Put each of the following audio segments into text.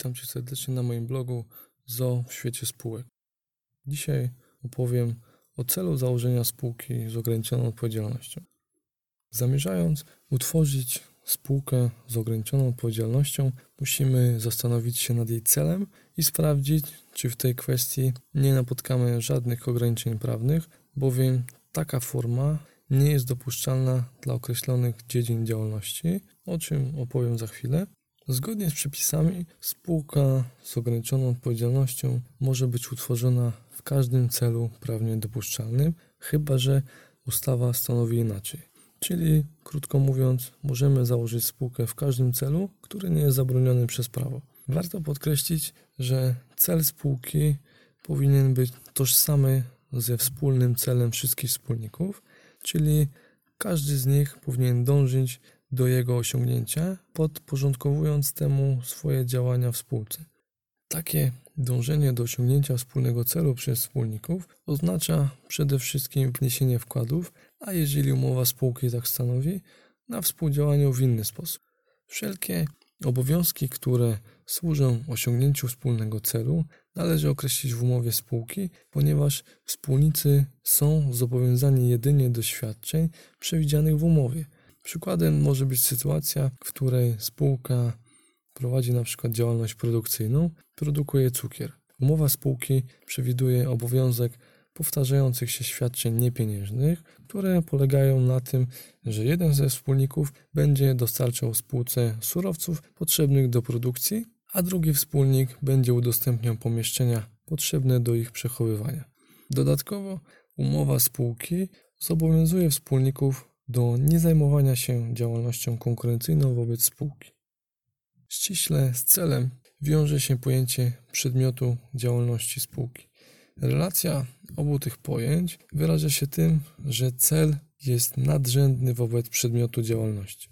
Witam Cię serdecznie na moim blogu ZO w świecie spółek. Dzisiaj opowiem o celu założenia spółki z ograniczoną odpowiedzialnością. Zamierzając utworzyć spółkę z ograniczoną odpowiedzialnością, musimy zastanowić się nad jej celem i sprawdzić, czy w tej kwestii nie napotkamy żadnych ograniczeń prawnych, bowiem taka forma nie jest dopuszczalna dla określonych dziedzin działalności, o czym opowiem za chwilę. Zgodnie z przepisami, spółka z ograniczoną odpowiedzialnością może być utworzona w każdym celu prawnie dopuszczalnym, chyba że ustawa stanowi inaczej. Czyli, krótko mówiąc, możemy założyć spółkę w każdym celu, który nie jest zabroniony przez prawo. Warto podkreślić, że cel spółki powinien być tożsamy ze wspólnym celem wszystkich wspólników, czyli każdy z nich powinien dążyć do jego osiągnięcia, podporządkowując temu swoje działania w spółce. Takie dążenie do osiągnięcia wspólnego celu przez wspólników oznacza przede wszystkim wniesienie wkładów, a jeżeli umowa spółki tak stanowi, na współdziałaniu w inny sposób. Wszelkie obowiązki, które służą osiągnięciu wspólnego celu, należy określić w umowie spółki, ponieważ wspólnicy są zobowiązani jedynie do świadczeń przewidzianych w umowie. Przykładem może być sytuacja, w której spółka prowadzi na przykład działalność produkcyjną, produkuje cukier. Umowa spółki przewiduje obowiązek powtarzających się świadczeń niepieniężnych, które polegają na tym, że jeden ze wspólników będzie dostarczał spółce surowców potrzebnych do produkcji, a drugi wspólnik będzie udostępniał pomieszczenia potrzebne do ich przechowywania. Dodatkowo umowa spółki zobowiązuje wspólników do niezajmowania się działalnością konkurencyjną wobec spółki. Ściśle z celem wiąże się pojęcie przedmiotu działalności spółki. Relacja obu tych pojęć wyraża się tym, że cel jest nadrzędny wobec przedmiotu działalności.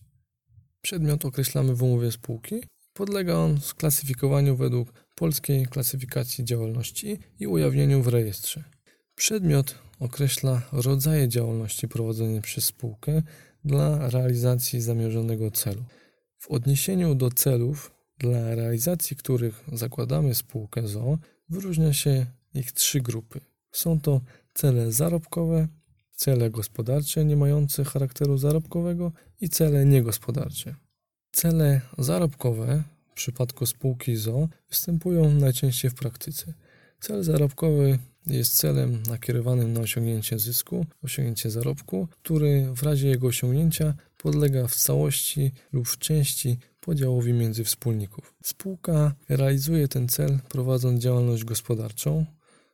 Przedmiot określamy w umowie spółki. Podlega on sklasyfikowaniu według polskiej klasyfikacji działalności i ujawnieniu w rejestrze. Przedmiot określa rodzaje działalności prowadzonej przez spółkę dla realizacji zamierzonego celu. W odniesieniu do celów, dla realizacji których zakładamy spółkę ZO, wyróżnia się ich trzy grupy. Są to cele zarobkowe, cele gospodarcze nie mające charakteru zarobkowego i cele niegospodarcze. Cele zarobkowe w przypadku spółki ZO występują najczęściej w praktyce. Cel zarobkowy jest celem nakierowanym na osiągnięcie zysku, osiągnięcie zarobku, który w razie jego osiągnięcia podlega w całości lub w części podziałowi między wspólników. Spółka realizuje ten cel prowadząc działalność gospodarczą,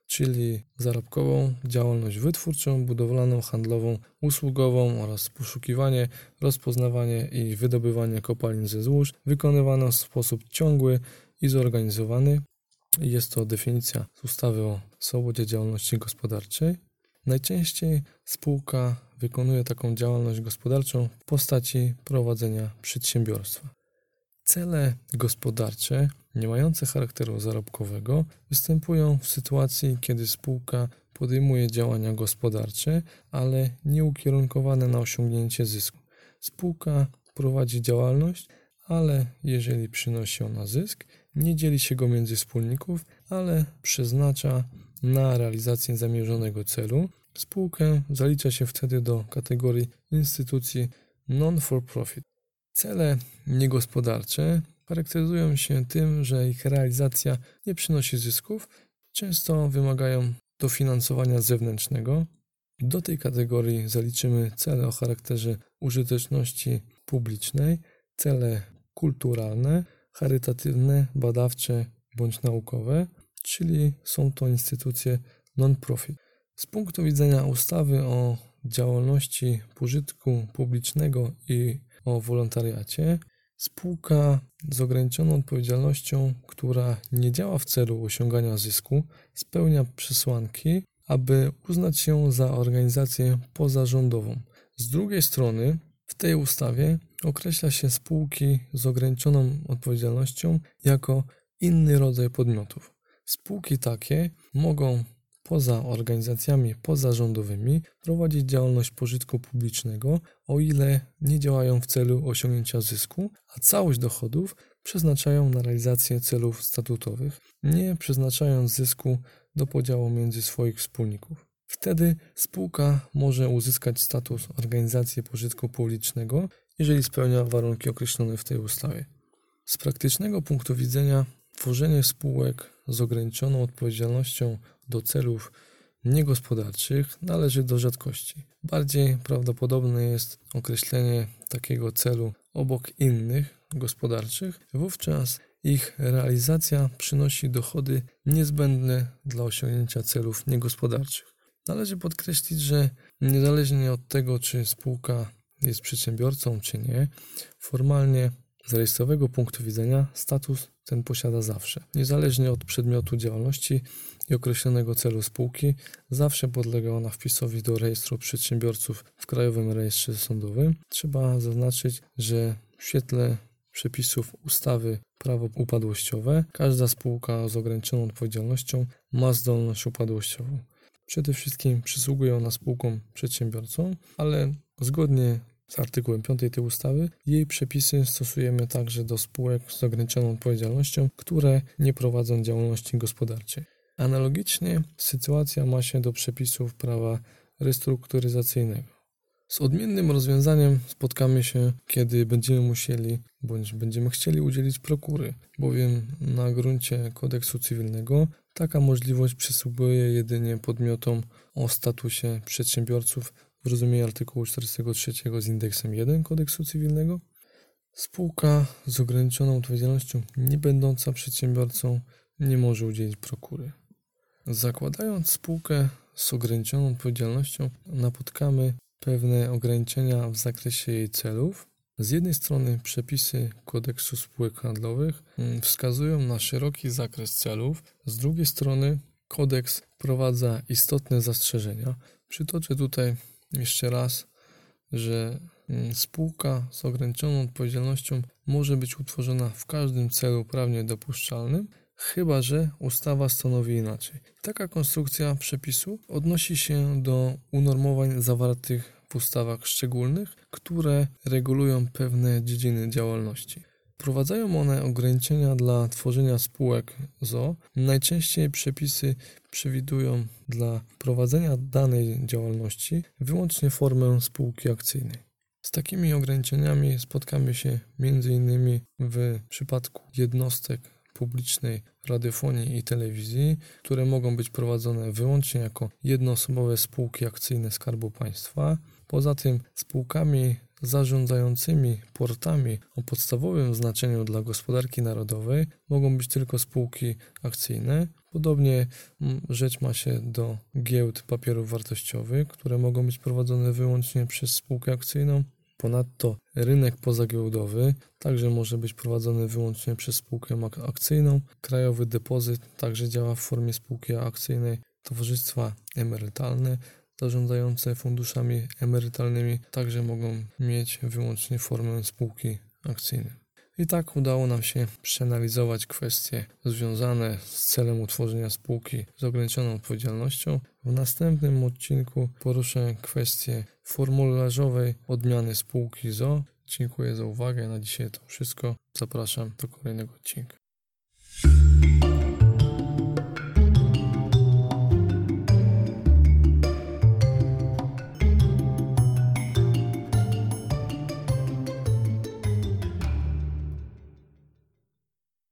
czyli zarobkową, działalność wytwórczą, budowlaną, handlową, usługową oraz poszukiwanie, rozpoznawanie i wydobywanie kopalin ze złóż wykonywane w sposób ciągły i zorganizowany. Jest to definicja z ustawy o swobodzie działalności gospodarczej. Najczęściej spółka wykonuje taką działalność gospodarczą w postaci prowadzenia przedsiębiorstwa. Cele gospodarcze nie mające charakteru zarobkowego występują w sytuacji, kiedy spółka podejmuje działania gospodarcze, ale nie ukierunkowane na osiągnięcie zysku. Spółka prowadzi działalność, ale jeżeli przynosi ona zysk, nie dzieli się go między wspólników, ale przeznacza na realizację zamierzonego celu. Spółkę zalicza się wtedy do kategorii instytucji non-for-profit. Cele niegospodarcze charakteryzują się tym, że ich realizacja nie przynosi zysków, często wymagają dofinansowania zewnętrznego. Do tej kategorii zaliczymy cele o charakterze użyteczności publicznej, cele kulturalne, charytatywne, badawcze bądź naukowe, czyli są to instytucje non-profit. Z punktu widzenia ustawy o działalności pożytku publicznego i o wolontariacie, spółka z ograniczoną odpowiedzialnością, która nie działa w celu osiągania zysku, spełnia przesłanki, aby uznać ją za organizację pozarządową. Z drugiej strony, w tej ustawie określa się spółki z ograniczoną odpowiedzialnością jako inny rodzaj podmiotów. Spółki takie mogą poza organizacjami pozarządowymi prowadzić działalność pożytku publicznego, o ile nie działają w celu osiągnięcia zysku, a całość dochodów przeznaczają na realizację celów statutowych, nie przeznaczając zysku do podziału między swoich wspólników. Wtedy spółka może uzyskać status organizacji pożytku publicznego, jeżeli spełnia warunki określone w tej ustawie. Z praktycznego punktu widzenia, tworzenie spółek z ograniczoną odpowiedzialnością do celów niegospodarczych należy do rzadkości. Bardziej prawdopodobne jest określenie takiego celu obok innych gospodarczych, wówczas ich realizacja przynosi dochody niezbędne dla osiągnięcia celów niegospodarczych. Należy podkreślić, że niezależnie od tego, czy spółka jest przedsiębiorcą, czy nie, formalnie z rejestrowego punktu widzenia status ten posiada zawsze. Niezależnie od przedmiotu działalności i określonego celu spółki, zawsze podlega ona wpisowi do rejestru przedsiębiorców w Krajowym Rejestrze Sądowym. Trzeba zaznaczyć, że w świetle przepisów ustawy prawo upadłościowe każda spółka z ograniczoną odpowiedzialnością ma zdolność upadłościową. Przede wszystkim przysługuje ona spółkom przedsiębiorcom, ale zgodnie z artykułem 5 tej ustawy jej przepisy stosujemy także do spółek z ograniczoną odpowiedzialnością, które nie prowadzą działalności gospodarczej. Analogicznie sytuacja ma się do przepisów prawa restrukturyzacyjnego. Z odmiennym rozwiązaniem spotkamy się, kiedy będziemy musieli bądź będziemy chcieli udzielić prokury, bowiem na gruncie kodeksu cywilnego taka możliwość przysługuje jedynie podmiotom o statusie przedsiębiorców w rozumieniu artykułu 43 z indeksem 1 kodeksu cywilnego. Spółka z ograniczoną odpowiedzialnością nie będąca przedsiębiorcą nie może udzielić prokury. Zakładając spółkę z ograniczoną odpowiedzialnością, napotkamy pewne ograniczenia w zakresie jej celów. Z jednej strony przepisy kodeksu spółek handlowych mm, wskazują na szeroki zakres celów, z drugiej strony kodeks wprowadza istotne zastrzeżenia. Przytoczę tutaj jeszcze raz, że mm, spółka z ograniczoną odpowiedzialnością może być utworzona w każdym celu prawnie dopuszczalnym, chyba że ustawa stanowi inaczej. Taka konstrukcja przepisu odnosi się do unormowań zawartych w ustawach szczególnych, które regulują pewne dziedziny działalności. Wprowadzają one ograniczenia dla tworzenia spółek ZO. Najczęściej przepisy przewidują dla prowadzenia danej działalności wyłącznie formę spółki akcyjnej. Z takimi ograniczeniami spotkamy się m.in. w przypadku jednostek publicznej radiofonii i telewizji, które mogą być prowadzone wyłącznie jako jednoosobowe spółki akcyjne Skarbu Państwa. Poza tym spółkami zarządzającymi portami o podstawowym znaczeniu dla gospodarki narodowej mogą być tylko spółki akcyjne. Podobnie mm, rzecz ma się do giełd papierów wartościowych, które mogą być prowadzone wyłącznie przez spółkę akcyjną. Ponadto rynek pozagiełdowy także może być prowadzony wyłącznie przez spółkę akcyjną. Krajowy depozyt także działa w formie spółki akcyjnej. Towarzystwa emerytalne zarządzające funduszami emerytalnymi także mogą mieć wyłącznie formę spółki akcyjnej. I tak udało nam się przeanalizować kwestie związane z celem utworzenia spółki z ograniczoną odpowiedzialnością. W następnym odcinku poruszę kwestię formularzowej odmiany spółki ZO. Dziękuję za uwagę. Na dzisiaj to wszystko. Zapraszam do kolejnego odcinka.